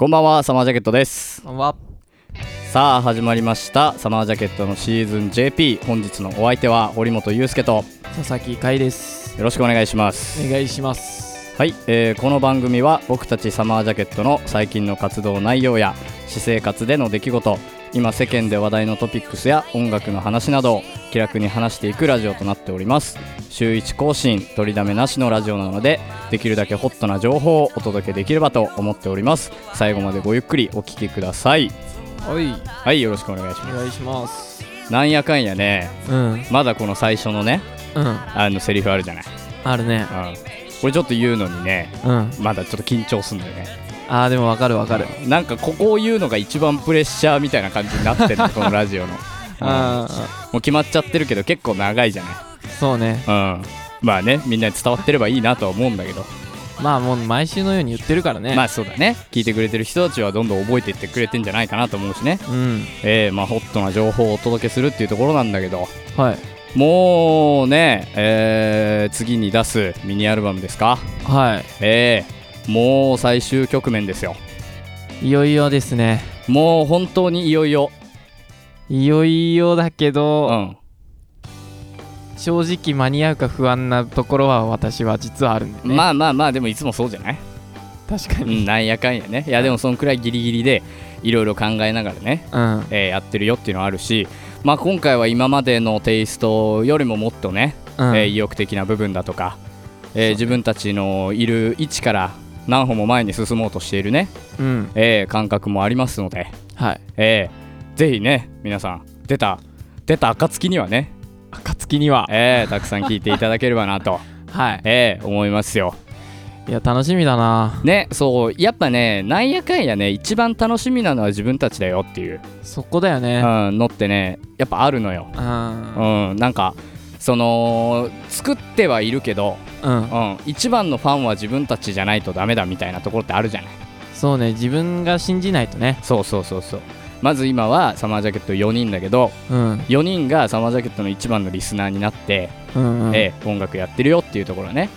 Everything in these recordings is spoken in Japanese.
こんばんはサマージャケットです。こんばんは。さあ始まりました。サマージャケットのシーズン JP 本日のお相手は堀本裕介と佐々木海です。よろしくお願いします。お願いします。はい、えーこの番組は僕たちサマージャケットの最近の活動内容や私生活での出来事今世間で話題のトピックスや音楽の話などを気楽に話していくラジオとなっております。週1更新取りだめなしのラジオなのでできるだけホットな情報をお届けできればと思っております。最後までごゆっくりお聞きください。はい。はいよろしくお願いしまお願いしますす。なんやかんやねうん。まだこの最初のねうん。あのセリフあるじゃない、あるね。うん、これちょっと言うのにねうん。まだちょっと緊張すんだよねあーでもわかるわかる。なんかここを言うのが一番プレッシャーみたいな感じになってるの このラジオの、うん。あもう決まっちゃってるけど結構長いじゃーそうね。ない、うん、まあねみんなに伝わってればいいなとは思うんだけど、まあもう毎週のように言ってるからね。まあそうだね。聞いてくれてる人たちはどんどん覚えていってくれてんじゃないかなと思うしね。うん。えー、まあホットな情報をお届けするっていうところなんだけど。はい。もうね、えー次に出すミニアルバムですか？はえー、もう最終局面ですよ。いいよいよですね。もう本当にいよいよ。いよいよだけうど、ん。正直間に合うか不安なところは私は実はあるんだよね、まあまあまあでもいつもそうじゃない？う確かに。んなんやかんやね。いやでもそのくらいギリギリでいろいろ考えながらね、うん。えーやってるよっていうのはあるしまあ今回は今までのテイストよりももっとね、うん。えー意欲的な部分だとか、えー自分たちのいる位置から何歩も前に進もうとしているね、うん。えー感覚もありますので、はい。えーぜひね皆さん出た出た暁にはね、暁には。えーたくさん聞いていただければなと、はい。えー思いますよ。いや楽しみだな。ねそうやっぱねなんやかんやね一番楽しみなのは自分たちだよっていう、そこだようねん、のってねやっぱあるのよ、うん。うん、なんかその作ってはいるけど、うん。うん、一番のファンは自分たちじゃないとダメだみたいなところってあるじゃない。そうね自分が信じないとね。そうそうそうそう。まず今はサマージャケット4人だけどうん。4人がサマージャケットの一番のリスナーになって、うんうん。ええ音楽やってるよっていうところはね、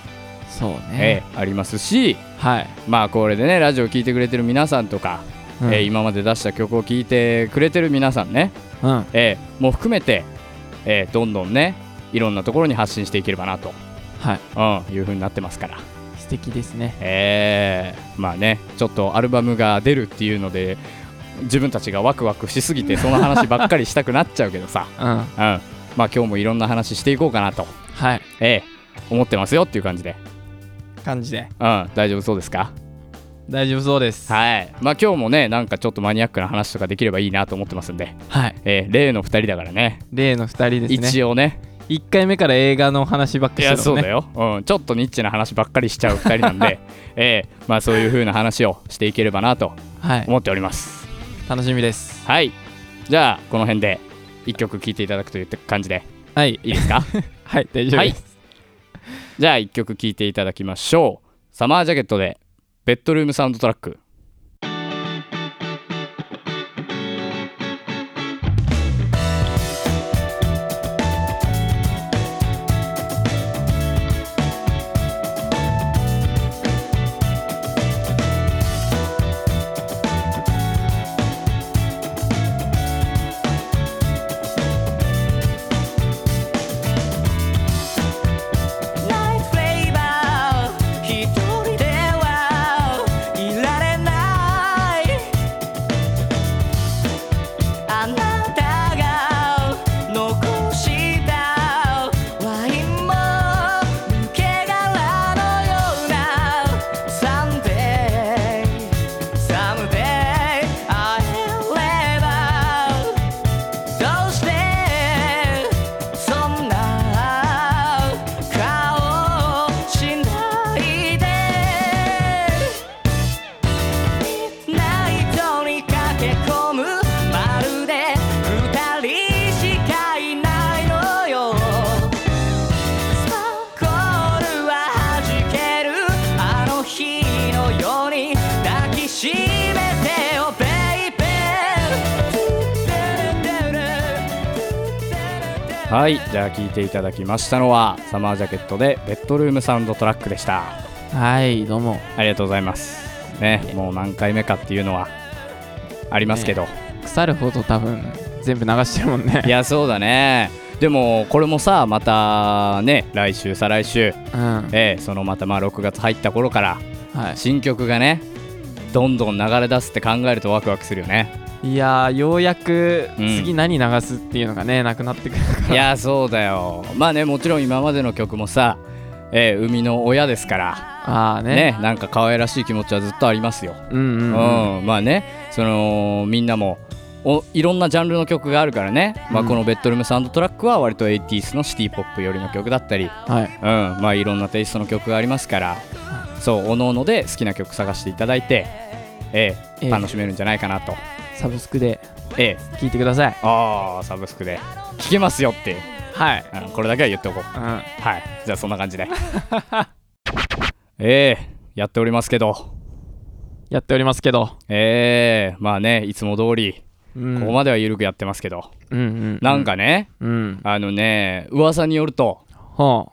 そうね。ええありますしはい、まあこれでねラジオ聴いてくれてる皆さんとか、うん。ええ今まで出した曲を聴いてくれてる皆さんね、うん。ええも含めて、ええどんどんねいろんなところに発信していければなと、はい。うん、いう風になってますから。素敵ですね。ええまあねちょっとアルバムが出るっていうので自分たちがワクワクしすぎて その話ばっかりしたくなっちゃうけどさ、うん。うん、まあ今日もいろんな話していこうかなと、はい。ええ。思ってますよっていう感じで、感じで。うん、大丈夫そうですか？大丈夫そうです。はい。まあ今日もねなんかちょっとマニアックな話とかできればいいなと思ってますんで、はい。ええ例の2人だからね。例の2人ですね。一応ね1回目から映画の話ばっかいやりしてたもね。そうんだよ、うん、ちょっとニッチな話ばっかりしちゃう2人なんで、ええ。まあそういう風な話をしていければなとはい。思っております。楽しみです。はい。じゃあこの辺で1曲聴いていただくという感じで。はい。いいですか？はい大丈夫です、じゃあ1曲聴いていただきましょう。サマージャケットでベッドルームサウンドトラックはいじゃあ聴いていただきましたのはサマージャケットでベッドルームサウンドトラックでした。はいどうも。ありがとうございます。ねもう何回目かっていうのはありますけど、腐るほど多分全部流してるもんね。いやそうだね。でもこれもさまたね来週再来週。うん。ええそのまたまあ6月入った頃からは新曲がねどんどん流れ出すって考えるとワクワクするよねい、いやーようやくうん次何流すっていうのがねなくなってくるから。いやそうだよ。まあねもちろん今までの曲もさええ生みの親ですから。ああね。ねなんか可愛らしい気持ちはずっとありますよ。うんうん、うん。うん、まあねそのみんなもおいろんなジャンルの曲があるからね、まあ、うん。このベッドルームサウンドトラックは割と 80s のシティポップ寄りの曲だったり、はい。うんまあ、いろんなテイストの曲がありますから。そうおのおので好きな曲探していただいて、ええええ楽しめるんじゃないかなと、サブスクでええ聞いてください。ああサブスクで。聴けますよって、はい、うんこれだけは言っておこう。うん、はい。じゃあそんな感じで。ええやっておりますけど。やっておりますけど、ええまあねいつも通りうん、ここまでは緩くやってますけど、うんうんなんかね、うん。あのね、噂によると、ほ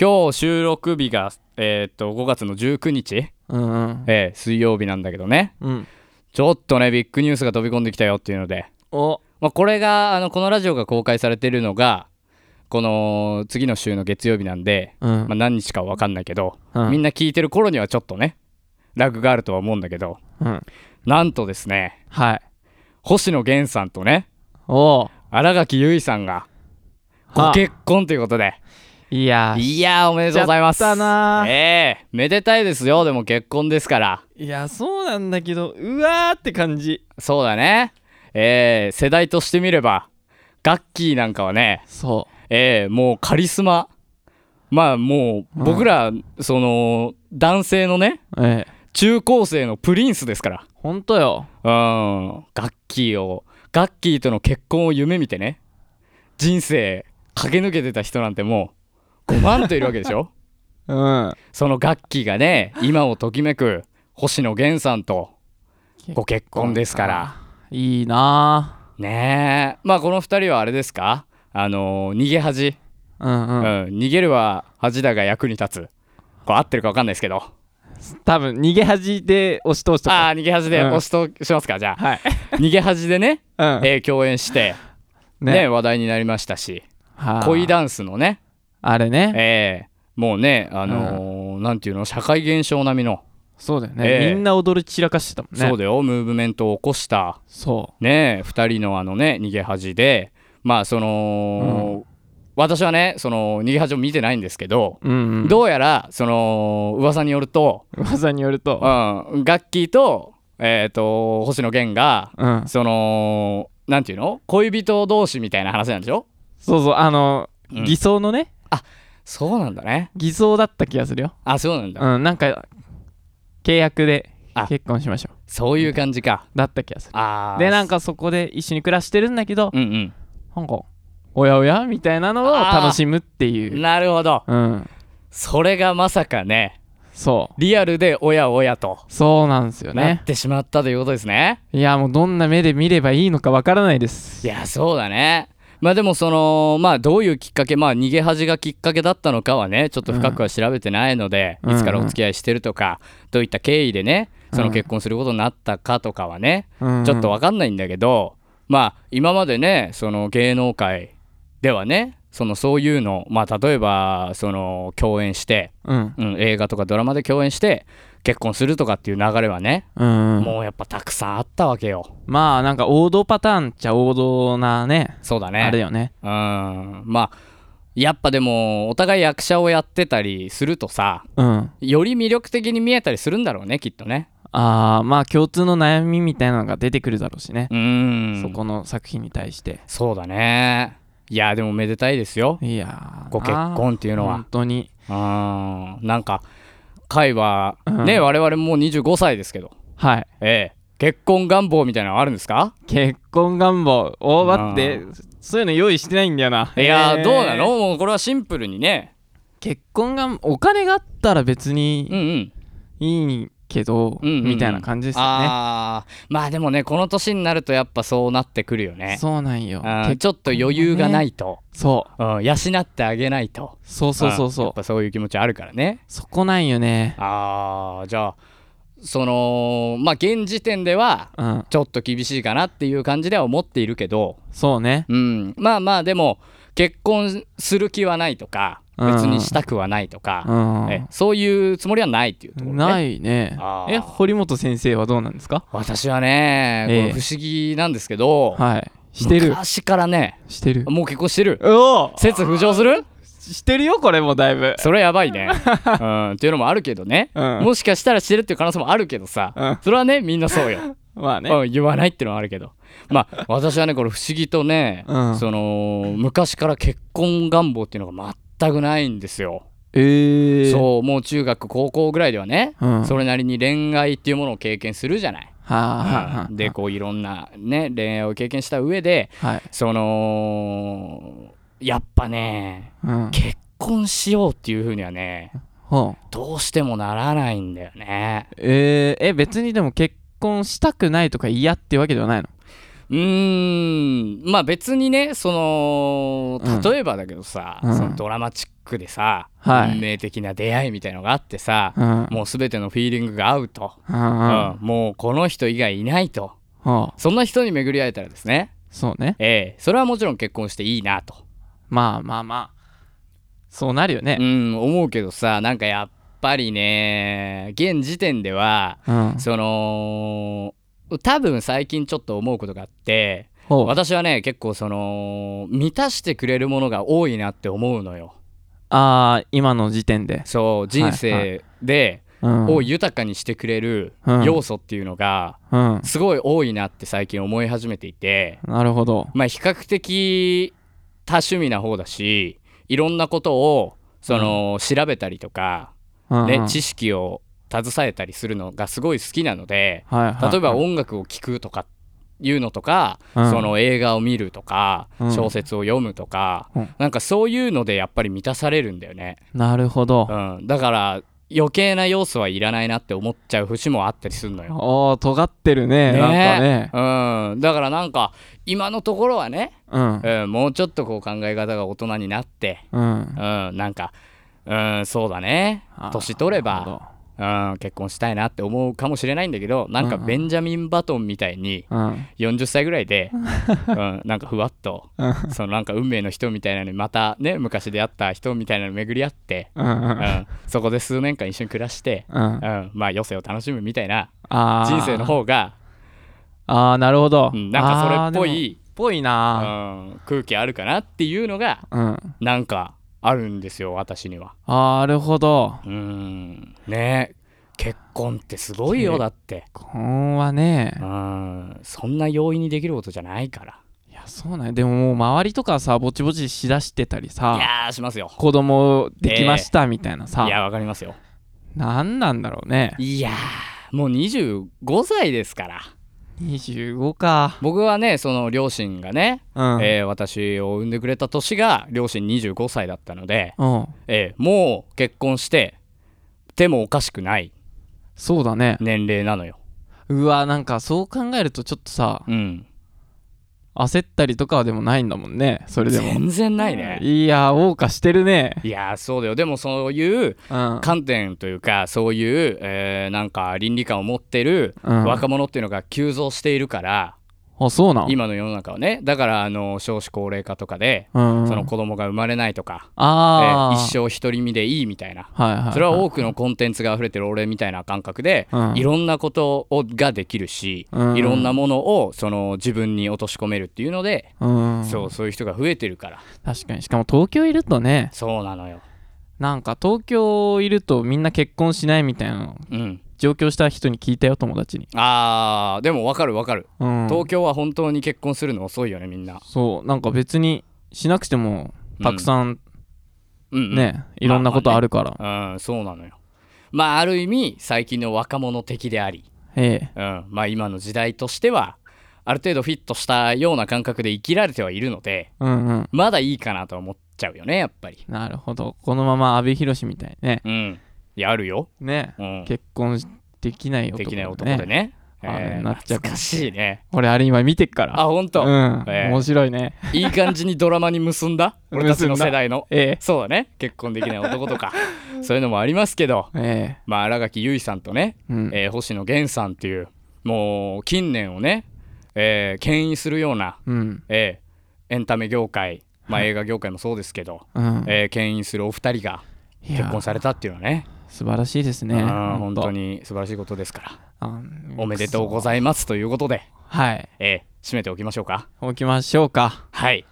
今日収録日が、えーっと5月の19日、ううんうん。えー水曜日なんだけどね、うんちょっとね、ビッグニュースが飛び込んできたよっていうので、お。まあ、これがあのこのラジオが公開されてるのが、この次の週の月曜日なんで、うん。まあ、何日かは分かんないけど、うん。みんな聞いてる頃にはちょっとね、ラグがあるとは思うんだけど、うん。なんとですね、はい。星野源さんとね、お新垣結衣さんがはあ。ご結婚ということで、いやーいやーおめでとうございます。なーええめでたいですよ。でも結婚ですから。いやそうなんだけどうわーって感じそうだね。ええ世代としてみれば、ガッキーなんかはね、そええもうカリスマ。まあもううん僕ら、その男性のね、うええ中高生のプリンスですから。ほんとようん。ガッキーを、ガッキーとの結婚を夢見てね、人生駆け抜けてた人なんてもう5万といるわけでしょ？うんそのガッキーがね、今をときめく星野源さんとご結婚ですから。いいなねえ。まあこの二人はあれですか？あのー逃げ恥。ーうんううんん。逃げるは恥だが役に立つ。これ合ってるか分かんないですけど。多分逃げ恥で押し通しとかああ、逃げ恥でうん押しとしますか、じゃあ。はい 逃げ恥でね、うんえー共演して、ね話題になりましたし、はあ恋ダンスのね、あれね。えーもうね、あのーなんていうの、社会現象並みの、そうだよね、ええ。みんな踊り散らかしてたもんね。そうだよ、ムーブメントを起こした、そね2人のあのね逃げ恥で。まあその、私はねその逃げ恥を見てないんですけど、ううんうん。どうやらその噂によると、噂によると。うん、ガッキーと,、えー、と星野源がうん。そのなんていうの？恋人同士みたいな話なんでしょ？そうそう。あの、うん。偽装のねそうなんだね。偽装だった気がするよ。あそうなんだ、うんなんか契約であ結婚しましょう。そういう感じか。だった気がする。あー。でなんかそこで一緒に暮らしてるんだけど、うんうん。なんかおやおやみたいなのを楽しむっていう。なるほど。うん。それがまさかねそう。リアルでおやおやと。そうなんですよなねってしまったということですね。いやもうどんな目で見ればいいのかわからないです。いやそうだねまあでもそのまあどういうきっかけまあ逃げ恥がきっかけだったのかはねちょっと深くは調べてないので、うん。いつからお付き合いしてるとか、どういった経緯でねそのうん結婚することになったかとかはね、うん。ちょっとわかんないんだけどまあ今までねその芸能界ではねそのそういうのまあ例えばその共演して、うん。うん、映画とかドラマで共演して結婚するとかっていう流れはね、うん。うんもうやっぱたくさんあったわけよ。まあなんか王道パターンっちゃ王道なねそうだね。あれよね。うん。まあやっぱでもお互い役者をやってたりするとさうん。より魅力的に見えたりするんだろうねきっとね。あーまあ共通の悩みみたいなのが出てくるだろうしね。う、ーん。そこの作品に対して。そうだね。いやでもめでたいですよ。いやーご結婚っていうのは。本当に。うん。なんか会はうん。ね、我々もう25歳ですけど。はい。ええ。結婚願望みたいなのあるんですか？結婚願望。お待って。そういうの用意してないんだよな。いやー、えー。どうなの？もうこれはシンプルにね。結婚願お金があったら別うんにうん。いいけど、うんうんうん。みたいな感じですよね。あー。まあでもねこの年になるとやっぱそうなってくるよね。そうなんよ。うん結ちょっと余裕がないと、そう。うん、養ってあげないと。そうそうそうう。んやそうっぱそういう気持ちあるからね。そこなんよね。あーじゃあそのまあ現時点ではうん。ちょっと厳しいかなっていう感じでは思っているけど、そうね。うん、まあまあでも結婚する気はないとかうん別にしたくはないとか、うん。えそういうつもりはないっていうところね。ないね。え堀本先生はどうなんですか？私はね、ええ。これ不思議なんですけど、はい。してる。昔からねしてる。もう結婚してる。おお。説浮上する？してるよこれもだいぶ。それやばいね、うん、っていうのもあるけどね、うん。もしかしたらしてるっていう可能性もあるけどさ、うん。それはねみんなそうよ、まあね。うん、言わないっていうのはあるけど。まあ私はねこれ不思議とね、うん。その昔から結婚願望っていうのが全くないんですよ、ええそうもう中学高校ぐらいではね、うん。それなりに恋愛っていうものを経験するじゃない、はあはあはあうんでこういろんなね恋愛を経験した上ではい。そのやっぱねうん。結婚しようっていうふうにはねほう。どうしてもならないんだよね。えー、え別にでも結婚したくないとか嫌ってわけではないの？うーん。まあ別にねそのうん。例えばだけどさ、うん。そのドラマチックでさ、はい。運命的な出会いみたいのがあってさ、うん。もう全てのフィーリングが合うと、うんもうこの人以外いないと。そんな人に巡り会えたらですね。そうね。ええ。それはもちろん結婚していいなと、まあまあまあ。そうなるよね。うん、思うけどさなんかやっぱりね現時点ではうん。その多分最近ちょっと思うことがあって私はね結構その満たしてくれるものが多いなって思うのよ。ああ今の時点で。そう人生で、うん。を豊かにしてくれるうん。要素っていうのがうん。すごい多いなって最近思い始めていて。なるほど。まあ比較的多趣味な方だしいろんなことをその調べたりとか、うんうん。ね知識を携えたりするのがすごい好きなので例えば音楽を聴くとかいうのとか、うん。その映画を見るとか、うん。小説を読むとか、うん。なんかそういうのでやっぱり満たされるんだよね、なるほど。うん、だから余計な要素はいらないなって思っちゃう節もあったりするのよ。おー尖ってるね。ね。なんかね。うん、だからなんか今のところはね、うん。うん、もうちょっとこう考え方が大人になって、うん。うん、なんか、うん、そうだね。年取れば、うん、結婚したいなって思うかもしれないんだけどなんかベンジャミン・バトンみたいにどうん。40歳ぐらいで、うん、なんかふわっとうん。そのなんか運命の人みたいなのにまたね昔出会った人みたいなのに巡り合って、うんそこで数年間一緒に暮らして、うん。うん、まあ余生を楽しむみたいな人生の方が、ああなるほど、うん、なんかそれっぽい、ぽいうなん、空気あるかなっていうのがうん。なんかあるんですよ私には。あーなるほど。うん。ね結婚ってすごいよけだって。こんはねうん。そんな容易にできることじゃないから。いやそうなんや。でももう周りとかさぼちぼちしだしてたりいさやーしますよ。子供できましたみたいなさ、いやわかりますよ。なんなんだろうね。いやーもう25歳ですから25か。僕はねその両親がね、うん、えー私を産んでくれた年が両親25歳だったので、うん。えーもう結婚しててもおかしくないそうだね。年齢なのよ。うわなんかそう考えるとちょっとさうん焦ったりとかはでもないんだもんね。それでも。全然ないね。いや謳歌してるね。いやーそうだよ。でもそういううん。観点というかそういう、えーなんか倫理観を持ってるうん。若者っていうのが急増しているから、あそうなん。今の世の中はね。だからあの少子高齢化とかで、うん。その子供が生まれないとか、えああー一生独り身でいいみたいな。はいはいはい。それは多くのコンテンツが溢れてる俺みたいな感覚で、うん。いろんなことをができるし、うん。いろんなものをその自分に落とし込めるっていうので、うん。そうそういう人が増えてるから。確かに。しかも東京いるとね。そうなのよ。なんか東京いるとみんな結婚しないみたいなの。うん、上京した人に聞いたよ友達に。あーでも分かる分かる、うん。東京は本当に結婚するの遅いよねみんな。そうなんか別にしなくてもたくさんうんうん。ね、いろんなことあるから、うん、そうなのよ。まあある意味最近の若者的であり、ええ。うん、まあ今の時代としてはある程度フィットしたような感覚で生きられてはいるのでうんうん。まだいいかなと思っちゃうよねやっぱり。なるほど。このまま阿部寛みたいにね。うん、いやあるよ、ね。うん、結婚できない男できない男でね。えー。なっちゃう懐かしいね。俺あれ今見てっから。あ本当、うん、ええ面白いね。いい感じにドラマに結んだ？俺たちの世代の？えそうだね。結婚できない男とか。そういうのもありますけど。ええ。まあ新垣結衣さんとね、えうん。えー星野源さんっていうもう近年をね、えー牽引するような、うん。えーエンタメ業界、まあ、映画業界もそうですけど、うん。えー牽引するお二人が結婚されたっていうのはね素晴らしいですね。本当に素晴らしいことですから。あおめでとうごいざいます。ということで、はい。えー締めておきましょうか。置きましょうか。はい。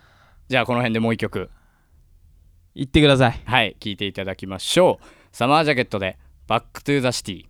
じゃあこの辺でもう一曲。行ってください。はい。聴いていただきましょう。サマージャケットで「バックトゥザシティ「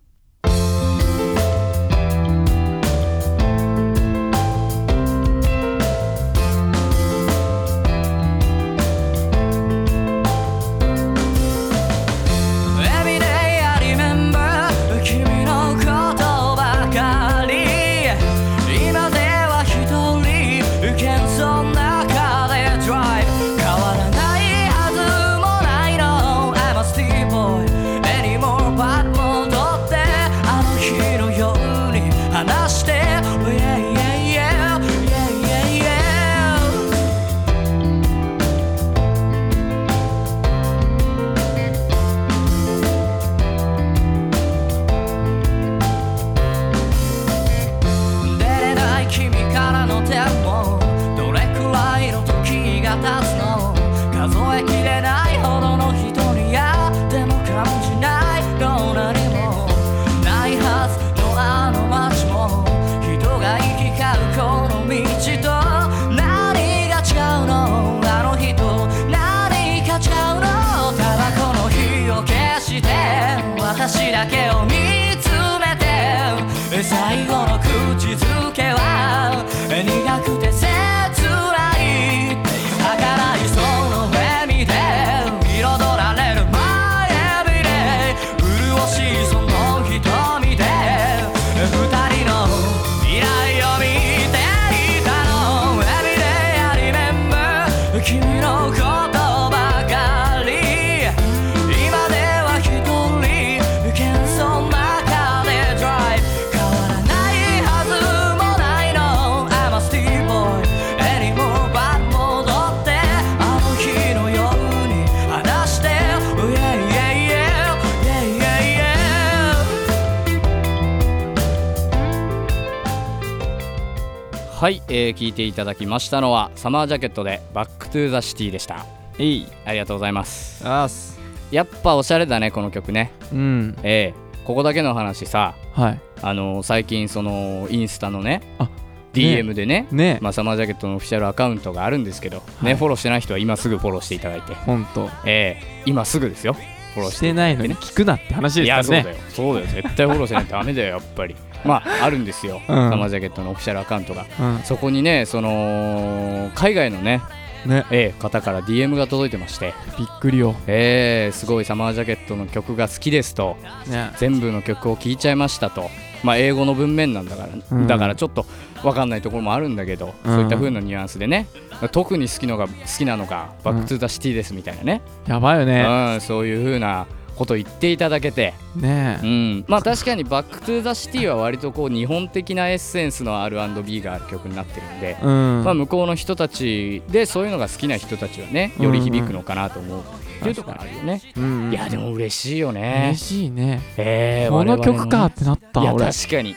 はい、えー、聞いていただきましたのはサマージャケットで「Back to the City でした。えいありがとうございます。あーす。やっぱおしゃれだねこの曲ね。うん。えーここだけの話さはい。あのー最近そのインスタのねあ DM でねね。まあ、サマージャケットのオフィシャルアカウントがあるんですけど、ねはい。フォローしてない人は今すぐフォローしていただいて、ほんとえー今すぐですよ。フォローししててないのに聞くなって話いですからねやそうだよ。そうだよ。絶対フォローしないとダメだよやっぱりまああるんですよ、うん。サマージャケットのオフィシャルアカウントが。うん。そこにねその海外のね、ね。えー方から DM が届いてまして。びっくりよ。えーすごいサマージャケットの曲が好きですと。ね。全部の曲を聴いちゃいましたと。まあ英語の文面なんだから、うん。だからちょっと分かんないところもあるんだけど、うん。そういった風なニュアンスでね。特に好きのが好きなのが「バック・トゥ・ザ・シティ」ですみたいなね、やばいよね。うん、そういう風なこと言っていただけて、ねうん、まあ確かに「バック・トゥ・ザ・シティ」は割とこう日本的なエッセンスの R&B がある曲になってるんで、うん。まあ、向こうの人たちでそういうのが好きな人たちはねより響くのかなと思うっていうところあるよね、うんうん。いやでも嬉しいよね。嬉しいね。えーこの曲かってなった。いや俺確かに。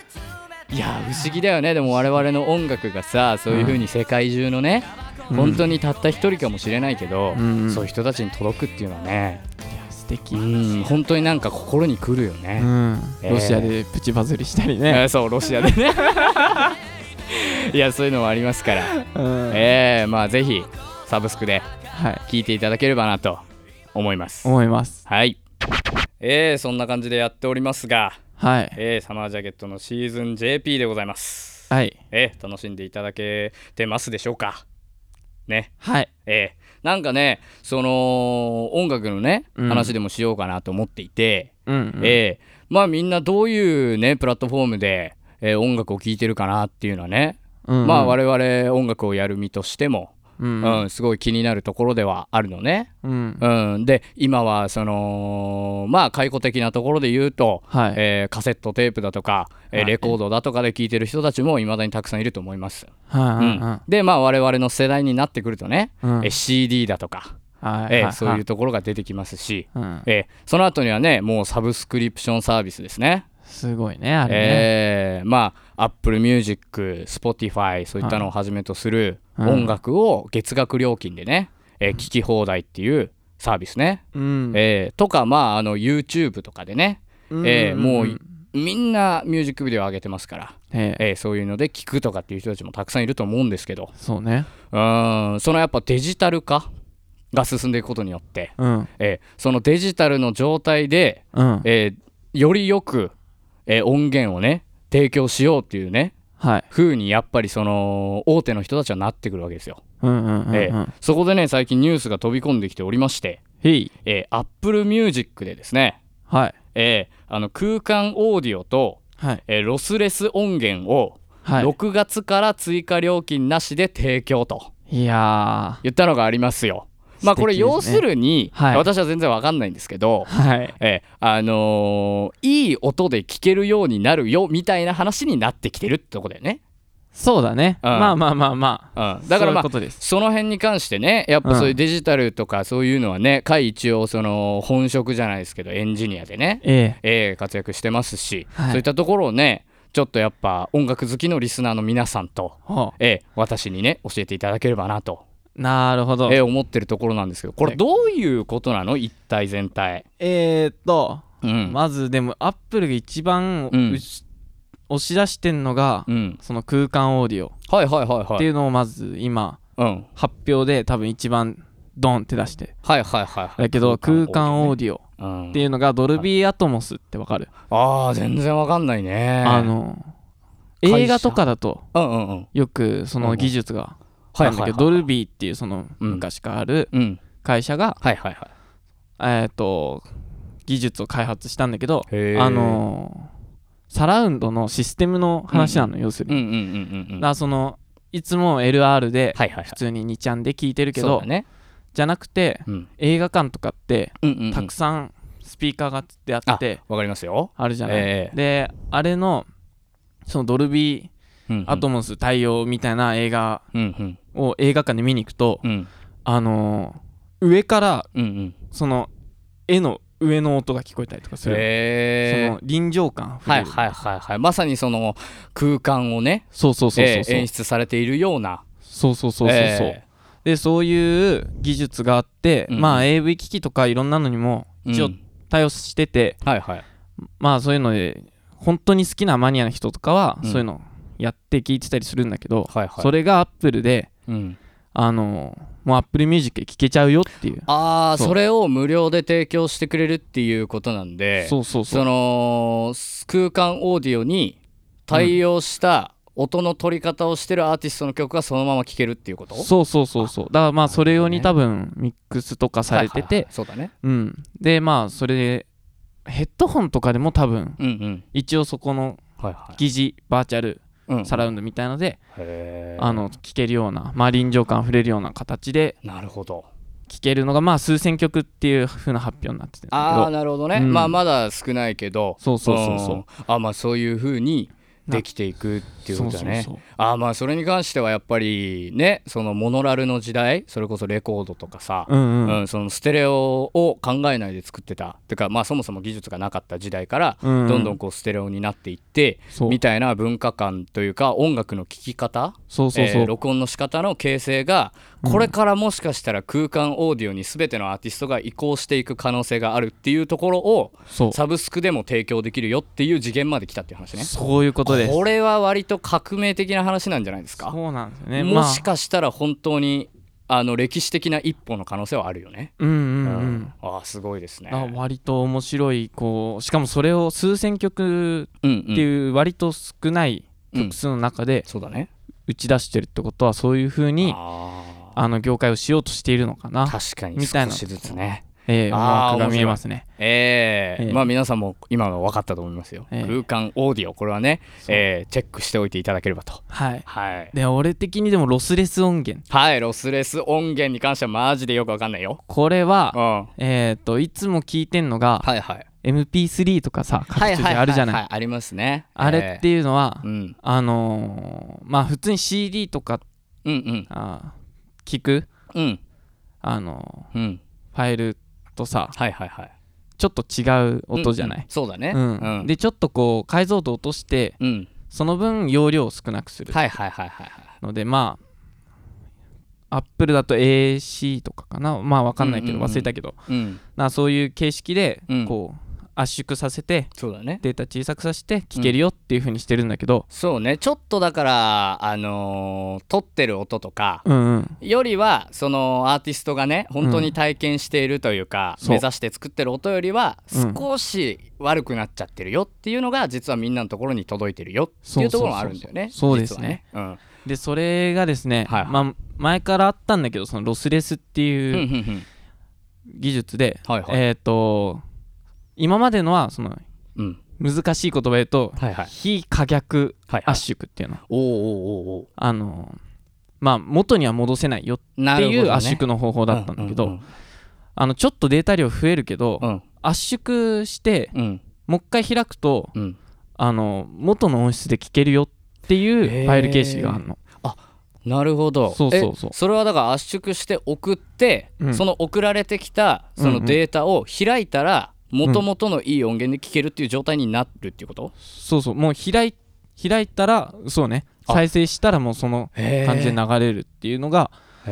いや不思議だよね。でも我々の音楽がさそういう風に世界中のね、本当ににたった一人かもしれないけど、うん。そういう人たちに届くっていうのはね素敵。うん。本当になんか心にくるよね、うん。えー。ロシアでプチバズりしたりえね。ー そうロシアでね。いやそういうのもありますから、うん。えー、まあぜひサブスクではい。聴いていただければなと思います。思います。はい。えー、そんな感じでやっておりますが、はい。えー、サマージャケットのシーズン JP でございます。はい。えー楽しんでいただけてますでしょうか？ね。はい。えーなんかねその音楽のね、うん。話でもしようかなと思っていて、うんうん。えーまあみんなどういうねプラットフォームで、えー音楽を聴いてるかなっていうのはね、うんうん。まあ我々音楽をやる身としてもうん。うん。すごい気になるところではあるのね。うん。うん、で今はそのまあ解雇的なところで言うと、はい。えーカセットテープだとか、えーはい。レコードだとかで聴いてる人たちもいまだにたくさんいると思います。はいうん。でまあ我々の世代になってくるとね、うん。えー CD だとか、はいはい。えーそういうところが出てきますし、うん。えーその後にはねもうサブスクリプションサービスですね。すごいねあれね。えーまあ Apple Music、Spotify そういったのをはじめとするうん音楽を月額料金でね、えー聞き放題っていうサービスね。うん。えーとかまああの YouTube とかでね、えーもうみんなミュージックビデオ上げてますから、ええ。えーそういうので聞くとかっていう人たちもたくさんいると思うんですけど。そうね。うーんそのやっぱデジタル化が進んでいくことによって、うん。えーそのデジタルの状態で、うん。えーよりよく、えー音源をね提供しようっていうねはい。風にやっぱりその大手の人たちはなってくるわけですよ、そこでね最近ニュースが飛び込んできておりまして、えー、Apple Music でですねはい。えーあの空間オーディオと、はい。えーロスレス音源をはい。6月から追加料金なしで提供といや言ったのがありますよ。まあこれ要するに、はい。私は全然わかんないんですけどー、はい。えーあのーいい音で聞けるようになるよみたいな話になってきてるってとこだよね。そうだね。うん。まあまあまあまあ。うん、だからまあその辺に関してねやっぱそういうデジタルとかそういうのはね会一応その本職じゃないですけどエンジニアでねええ。えー活躍してますし、はい。そういったところをねちょっとやっぱ音楽好きのリスナーの皆さんと、ほえー私にね教えていただければなと、うなるほど。えー思ってるところなんですけどこれどういうことなの？一体全体、えーっとうん。まずでもアップルが一番うん。押し出してんのがうん、その空間オーディオ。はいはいはいはい。っていうのをまず今うん、発表で多分一番ドンって出して。はいはいはいはい。だけど空間オーデディオっていうのがドルビーアトモスってわかる？あー全然わかんないね。あの映画とかだとよくその技術がはいはいはいあるんだけどドルビーっていうそのうん昔からあるうん。会社がえーっと技術を開発したんだけどあのーサラウンドのシステムの話なの要するに。だからそのいつも LR で普通に2ちゃんで聞いてるけどじゃなくてうん。映画館とかってたくさんスピーカーがつってあってわかりますよ。あるじゃない、ええ。であれのそのドルビーアトモス対応みたいな映画うんうん。を映画館で見に行くと、うん。あのー上からうんうん。その絵の上の音が聞こえたりとかする、へその臨場感ーはいはいはいはい。まさにその空間をねそうそうそうそうえー演出されているような。そうそうそうそうそう、えでそういう技術があって、うんまあ AV 機器とかいろんなのにもー一応うん対応してて、はいはい。まあそういうので本当に好きなマニアな人とかはうん。そういうのやって聞いてたりするんだけど、はいはい。それがアップルでうん。あのもうアップルミュージックで聴けちゃうよっていう。ああそれを無料で提供してくれるっていうことなんでそうそうそう。その空間オーディオに対応した音の取り方をしてるアーティストの曲がそのまま聴けるっていうこと？そうそうそうそう。だからまあそれ用に多分ミックスとかされてはいはいはい。てそうだね。うん。でまあそれでヘッドホンとかでも多分うんうん。一応そこの疑似バーチャルうんサラウンドみたいのであの聴けるようなまあ臨場感あふれるような形でなるほど。聴けるのがまあ数千曲っていう風な発表になっててああなるほどね、うん。まあまだ少ないけど。そうそうそうそう。ん。あまあそういうふうにできていくっていうことだね。そうそうああまあそれに関してはやっぱりねそのモノラルの時代それこそレコードとかさ、そううんうん。うんそのステレオを考えないで作ってた。てかまあそもそも技術がなかった時代からうんうん。どんどんこうステレオになっていって、そう。みたいな文化観というか音楽の聴き方録音の仕方の形成がこれからもしかしたら空間オーディオに全てのアーティストが移行していく可能性があるっていうところをサブスクでも提供できるよっていう次元まで来たっていう話ね。そういうことです。これは割と革命的な話なんじゃないですか？そうなんですよね。もしかしたら本当にあの歴史的な一歩の可能性はあるよね。まあうんうん。ううん。んああすごいですね。あ割と面白いこうしかもそれを数千曲うんうんっていう割と少ないうん曲数の中でそうだね。打ち出してるってことはそういう風にああの業界をしようとしているのかな？あ確かにみたいな。少しずつね。えー、思惑が見えますね。えーええ。まあ皆さんも今の分かったと思いますよ、ええ。空間オーディオこれはね、えーチェックしておいていただければと。はい。はい。で俺的にでもロスレス音源。はいロスレス音源に関してはマジでよく分かんないよ。これうん。ははえっ、といつも聞いてんのがいはい。MP3 とかさ各地であるじゃない,、はははありますね。あれっていうのは、えーうん。あのーまあ普通に CD とかうんうん。あー聞く？うん。あのうん。ーファイルとさはいはいはい。ちょっと違う音じゃない、うんうん。そうだね。うん。うん。でちょっとこう解像度落としてうん。その分容量を少なくする。はいはいはいはいはい。のでまあアップルだと AC とかかな？まあわかんないけど忘れたけど、うん。なそういう形式でうん。こう圧縮させてそうだね。データ小さくさせて聞けるよっていう風にしてるんだけど。そうね。ちょっとだからあのー撮ってる音とかうんうん。よりはそのアーティストがね本当に体験しているというか、そう。目指して作ってる音よりはうん。少し悪くなっちゃってるよっていうのが実はみんなのところに届いてるよってそういうところもあるんだよねそうですね。実はね。でそれがですね、はいはい。まあ前からあったんだけどそのロスレスってうんいううんうんうん。技術で、はいはい。えっ、と今までのはそのうん。難しい言葉で言うと、はいはい。非可逆はいはい。圧縮っていうの。おーおーおーおあのまあ元には戻せないよっていう圧縮の方法だったんだけど、うんあのちょっとデータ量増えるけど、うん。圧縮してうん。もう一回開くとうん。あの元の音質で聞けるよっていうファイル形式があるの。なるほど。そうそうそう。えそれはだから圧縮して送って、うん。その送られてきたそのデータを開いたら元々のいい音源で聞けるっていう状態になるっていうこと、そうそう。もう開い開いたらそうね。あ。再生したらもうその感じで流れるっていうのがあ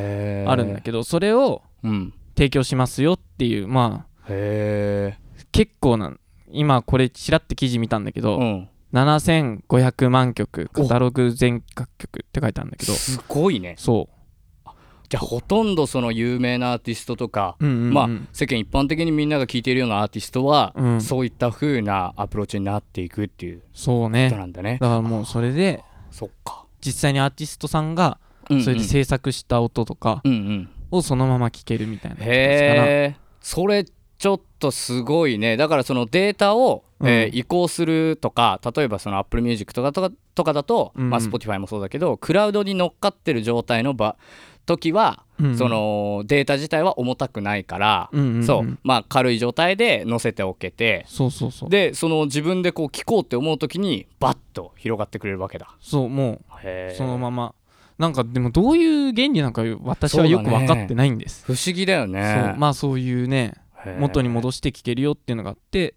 るんだけどそれをうん。提供しますよっていうまあへ結構な今これちらって記事見たんだけえど、うん。7500万曲カタログ全楽曲って書いてあるんだけど。すごいね。そじゃあほとんどその有名なアーティストとか、う、うんうんうん。まあ世間一般的にみんなが聴いているようなアーティストは、うん。そういった風なアプローチになっていくっていうそうことねなんだね。だからもうそれでそっか。実際にアーティストさんがそれで制作した音とかをそのまま聴けるみたいなやつですからへえそれちょっとすごいね。だからそのデータを、うん。えー移行するとか例えばその Apple Music とかとかとかだと、うんうん。まあ、Spotify もそうだけどクラウドに乗っかってる状態の場時は、うんうん。そのデータ自体は重たくないから、うんうんうん。そう。まあ軽い状態で載せておけて。でその自分でこう聞こうって思う時にバッと広がってくれるわけだ。そうもうそのまま。なんかでもどういう原理なんか私はよく分かってないんです。不思議だよね。まあそういうね元に戻して聞けるよっていうのがあって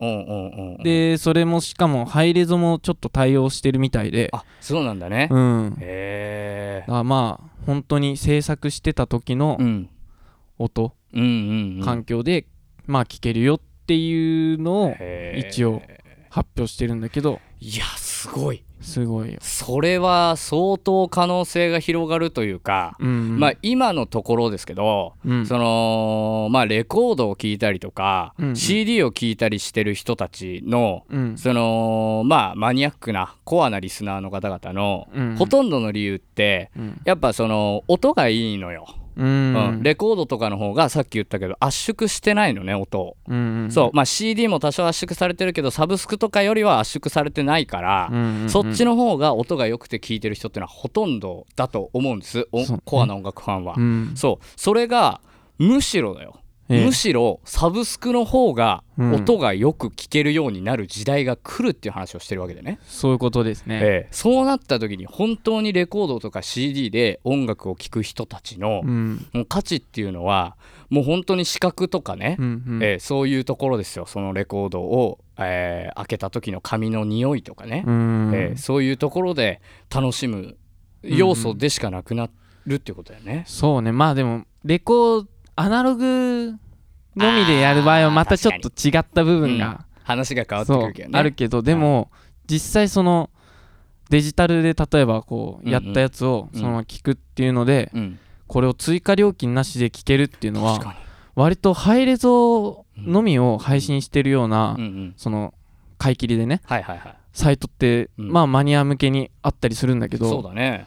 でそれもしかもハイレゾもちょっと対応してるみたいで。あそうなんだね、うん。だへえまあ本当に制作してた時のうん。音環境でまあ聞けるよっていうのを一応発表してるんだけど。いやすごいすごいよ。それは相当可能性が広がるというか、うんうん。まあ今のところですけど、うん。そのまあレコードを聴いたりとか、うんうん。CD を聴いたりしてる人たちのうん。そのまあマニアックなコアなリスナーの方々のうんうん。ほとんどの理由ってうん。やっぱその音がいいのよ、うん。うん。レコードとかの方がさっき言ったけど圧縮してないのね音。を、うんうん。そう。まあ CD も多少圧縮されてるけどサブスクとかよりは圧縮されてないから、うんうんうん。そっちの方が音が良くて聴いてる人っていうのはほとんどだと思うんです。コアな音楽ファンは、うん。そう。それがむしろだよ、ええ。むしろサブスクの方がうん。音がよく聴けるようになる時代が来るっていう話をしてるわけでね、そういうことですね。ええ。そうなった時に本当にレコードとか CD で音楽を聴く人たちのうん。もう価値っていうのはもう本当に視覚とかね、うんうん。ええそういうところですよ。そのレコードを、えー開けた時の紙の匂いとかね、うん。えーそういうところで楽しむ要素でしかなくなるっていうことだよね。そうね。まあでもレコーアナログのみでやる場合はまたちょっと違った部分が、話が変わってくるけどね。あるけどでも、実際そのデジタルで例えばこうやったやつをうんそのまま聞くっていうので、うん、これを追加料金なしで聞けるっていうのは。割とハイレゾのみを配信してるような、うんうん、その買い切りでねはいはいはい。サイトって、うんまあマニア向けにあったりするんだけど。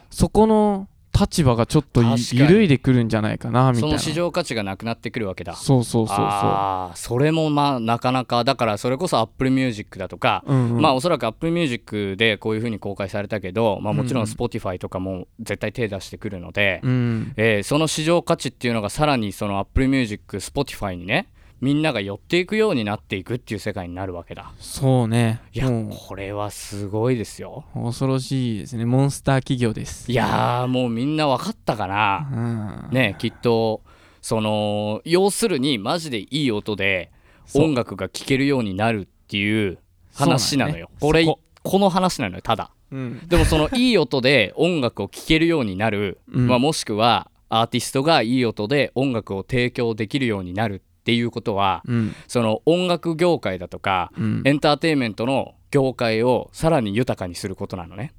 そこの立場がちょっとい確かに。揺るいでくるんじゃないかなみたいな。その市場価値がなくなってくるわけだ。そうそうそうそあーそれもまあなかなかだからそれこそ Apple Music だとか、う、うんうん、まあおそらく Apple Music でこういう風に公開されたけど、まあ、もちろんうんうん。Spotify とかも絶対手出してくるので、うん。えーその市場価値っていうのがさらにその Apple Music、Spotify にねみんなが寄っていくようになっていくっていう世界になるわけだ。そうね。いやもこれはすごいですよ。う恐ろしいですね。モンスター企業です。いやーもうみんな分かったかな。うん。ねきっとその要するにマジでいい音で音楽が聴けるようになるっていう話なのよ、これこ。の話なのよただ。うん。でもそのいい音で音楽を聴けるようになる、うん。まあ、もしくはアーティストがいい音で音楽を提供できるようになるっていうことはうん。その音楽業界だとかうん。エンターテインメントの業界をさらに豊かにすることなのね。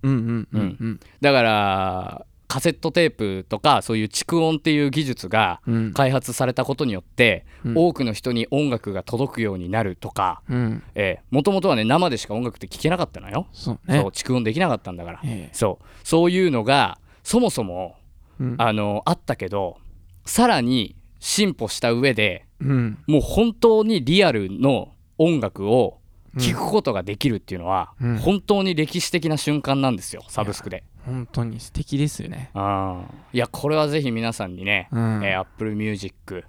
だからカセットテープとかそういう蓄音っていう技術がうん。開発されたことによって、うん。多くの人に音楽が届くようになるとかうん。もともとはね生でしか音楽って聴けなかったのよ、そうね。そう蓄音できなかったんだから、ええ。そう。そういうのがそもそもうん。あのあったけどさらに進歩した上でうん。もう本当にリアルの音楽を聴くことができるっていうのは、うん。本当に歴史的な瞬間なんですよサブスクで。本当に素敵ですよね。あー。いやこれはぜひ皆さんにね、うん。えー Apple Music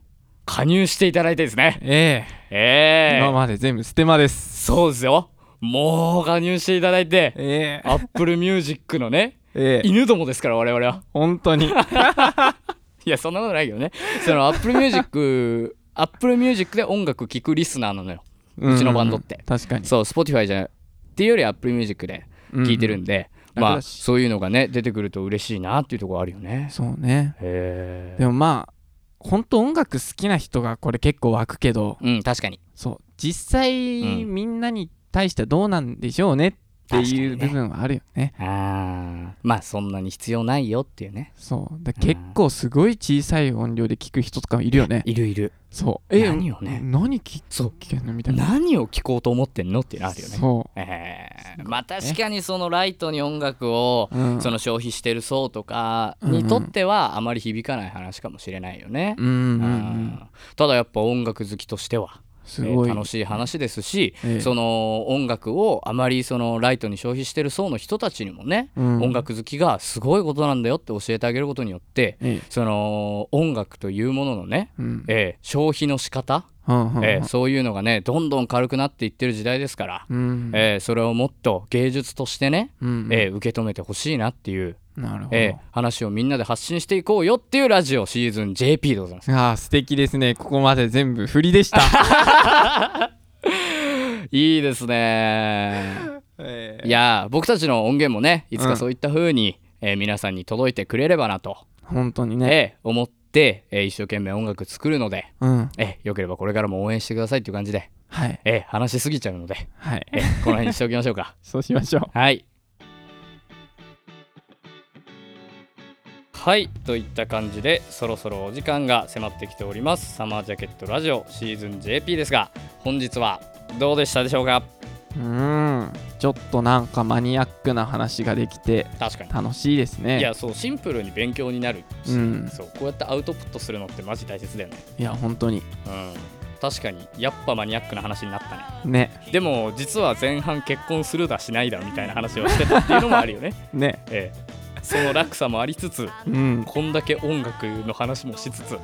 加入していただいてですね。ええ。ーえ。今まで全部ステマです。そうですよ。もう加入していただいてええ。Apple Music のねええ。犬どもですから我々は。本当に。いやそんなことないけどね。その Apple Music Apple Music で音楽聴くリスナーなのよ。うちのバンドって。うん確かに。そう Spotify じゃっていうより Apple Music で聴いてるんで、まあ楽だし。そういうのがね出てくると嬉しいなっていうところあるよね。そうね。でもまあ本当音楽好きな人がこれ結構湧くけど。うん確かに。そう。実際、うんみんなに対してはどうなんでしょうねっていう部分はあるよね。あー。まあそんなに必要ないよっていうね。そう。だ結構すごい小さい音量で聞く人とかもいるよね。いるいる。そう。え何をね？何聞そう聞けんの？みたいな。何を聞こうと思ってんのっていうのあるよね。そえー。まあ確かにそのライトに音楽をう、うん、その消費してる層とかにとってはあまり響かない話かもしれないよね。うんうんううん。んただやっぱ音楽好きとしては、すごい、えー楽しい話ですし、ええ。その音楽をあまりそのライトに消費してる層の人たちにもね、うん。音楽好きがすごいことなんだよって教えてあげることによってええ。その音楽というもののね、うん。えー消費の仕方、えーそういうのがねどんどん軽くなっていってる時代ですから、うん。えーそれをもっと芸術としてね、うんえー受け止めてほしいなっていう、なるほど、えー話をみんなで発信していこうよっていうラジオシーズン JP でございます。ああ素敵ですね。ここまで全部振りでした、いいですね。えいやー僕たちの音源もねいつうんかそういった風に、えー皆さんに届いてくれればなと、本当にね、えー思って、えー一生懸命音楽作るので、うん。えーよければこれからも応援してくださいっていう感じで、はい。えー話しすぎちゃうので、はい。えーこの辺にしておきましょうか。そうしましょう。はい。はいといった感じでそろそろお時間が迫ってきております。サマージャケットラジオシーズン JP ですが本日はどうでしたでしょうか？うーんちょっとなんかマニアックな話ができて確かに。楽しいですね。いやそうシンプルに勉強になるし、うん。そうこうやってアウトプットするのってマジ大切だよね。いや本当に。うん。確かにやっぱマニアックな話になったね。ね。でも実は前半結婚するだしないだみたいな話をしてたっていうのもあるよね。ね。ええその落差もありつつうん。こんだけ音楽の話もしつつ。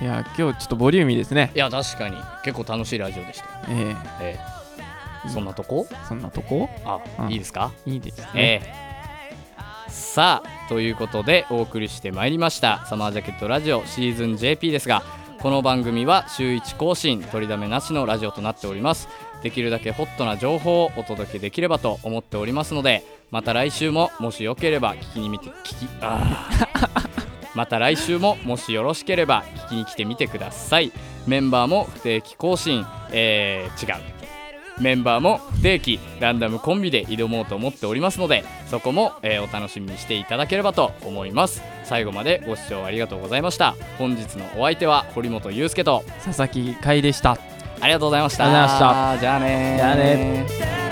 いや今日ちょっとボリューミーですね。いや確かに。結構楽しいラジオでしたよ、ええ。えそんなとこ？えそんなとこ？あ、うん。いいですか？いいですね。ええ。さあということでお送りしてまいりました。サマージャケットラジオシーズン JP ですがこの番組は週1更新取りだめなしのラジオとなっております。できるだけホットな情報をお届けできればと思っておりますのでまた来週ももしよければ聞きに見て聞きあ また来週ももしよろしければ聞きに来てみてください。メンバーも不定期更新。えー、違う。メンバーも不定期ランダムコンビで挑もうと思っておりますのでそこも、えーお楽しみにしていただければと思います。最後までご視聴ありがとうございました。本日のお相手は堀本裕介と佐々木海でした。ありがとうございました。じゃあね「